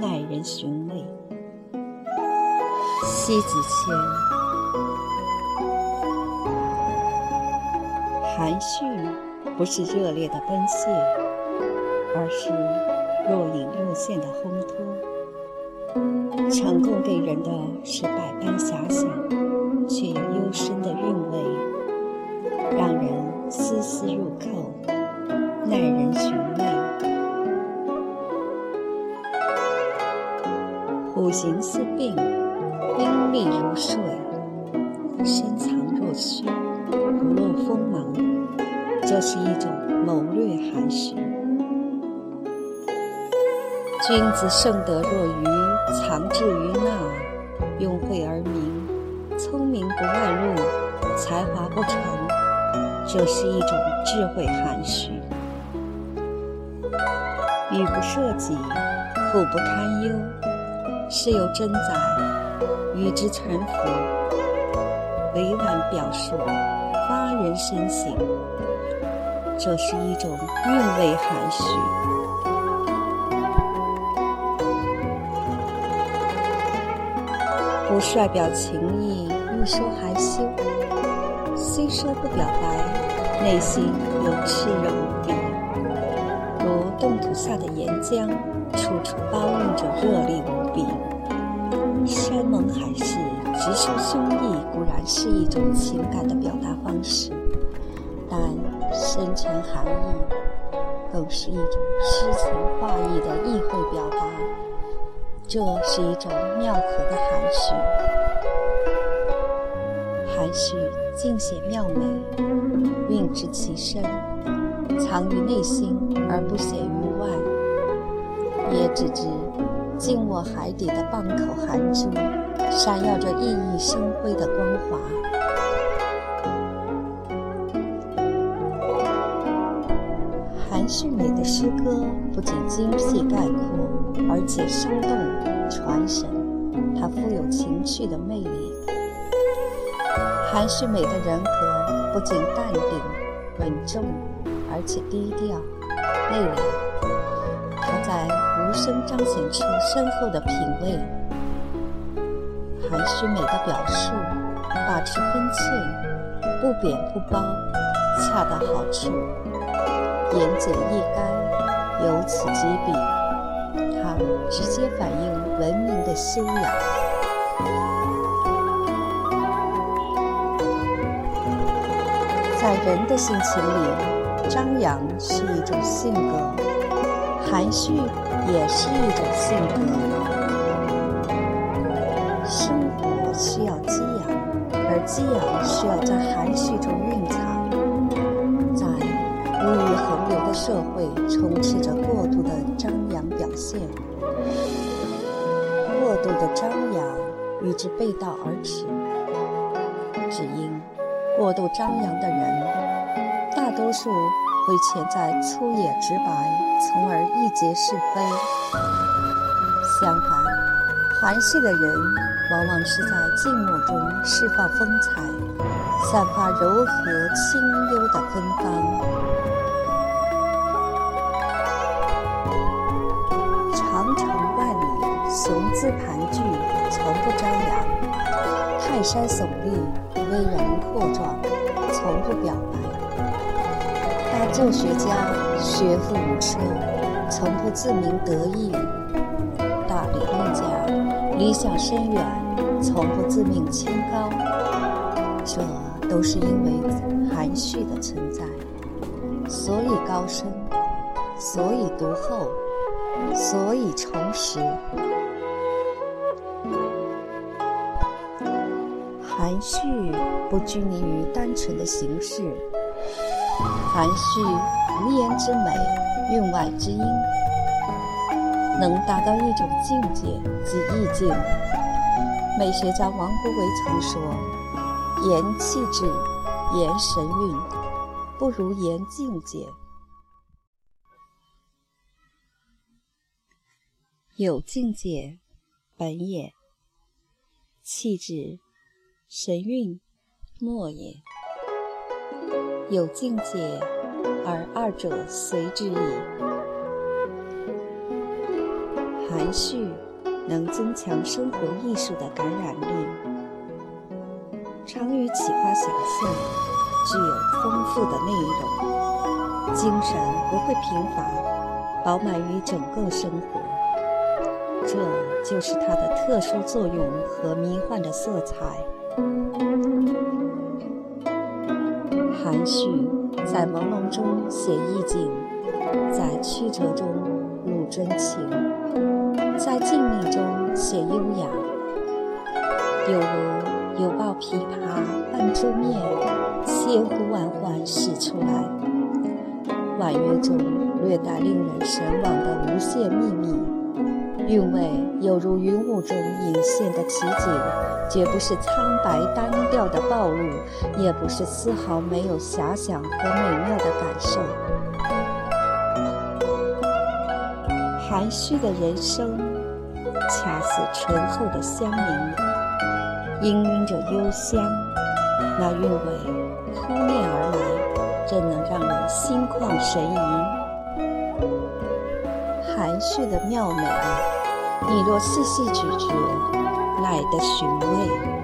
耐人寻味。西子谦，含蓄不是热烈的奔泻，而是若隐若现的烘托。成功给人的是百般遐想，却又幽深的韵味，让人丝丝入扣，耐人寻味。五行似病。兵力如水，深藏若虚，不露锋芒，这是一种谋略含蓄。君子盛德若愚，藏志于纳，用晦而明，聪明不外露，才华不成，这是一种智慧含蓄。语不涉己，苦不堪忧，是有真宰。与之沉浮，委婉表述，发人深省，这是一种韵味含蓄。不帅表情意，欲说害羞，虽说不表白，内心又炽热无比，如冻土下的岩浆，处处包蕴着热力比。山盟海誓、直抒胸臆，固然是一种情感的表达方式，但深沉含义更是一种诗情画意的意会表达。这是一种妙合的含蓄，含蓄尽显妙美，蕴之其深，藏于内心而不显于外，也只知。静卧海底的蚌口寒珠，闪耀着熠熠生辉的光华。韩旭美的诗歌不仅精辟概括，而且生动传神，它富有情趣的魅力。韩旭美的人格不仅淡定稳重，而且低调内敛。它在。无声彰显出深厚的品味，含蓄美的表述，把持分寸，不贬不褒，恰到好处，言简意赅，由此及彼，它直接反映文明的修养。在人的性情里，张扬是一种性格。含蓄也是一种性格。生活需要激扬，而激扬需要在含蓄中蕴藏。在物欲横流的社会，充斥着过度的张扬表现。过度的张扬与之背道而驰，只因过度张扬的人，大多数。会潜在粗野直白，从而一结是非。相反，含蓄的人往往是在静默中释放风采，散发柔和清幽的芬芳。长城万里，雄姿盘踞，从不张扬；泰山耸立，巍然阔壮，从不表白。他作学家学富五车，从不自鸣得意；大理论家理想深远，从不自命清高。这都是因为含蓄的存在，所以高深，所以独厚，所以充实。含蓄不拘泥于单纯的形式。含蓄无言之美，韵外之音，能达到一种境界及意境。美学家王国维曾说：“言气质，言神韵，不如言境界。有境界，本也；气质，神韵，末也。”有境界，而二者随之矣。含蓄能增强生活艺术的感染力，常于启发想象，具有丰富的内容，精神不会贫乏，饱满于整个生活。这就是它的特殊作用和迷幻的色彩。含蓄在朦胧中写意境，在曲折中露真情，在静谧中写优雅，有如犹抱琵琶半遮面，千呼万唤始出来。婉约中略带令人神往的无限秘密，韵味犹如云雾中隐现的奇景。绝不是苍白单调的暴露，也不是丝毫没有遐想和美妙的感受。含蓄的人生，恰似醇厚的香茗，氤氲着幽香。那韵味扑面而来，真能让人心旷神怡。含蓄的妙美，你若细细咀嚼。耐得寻味。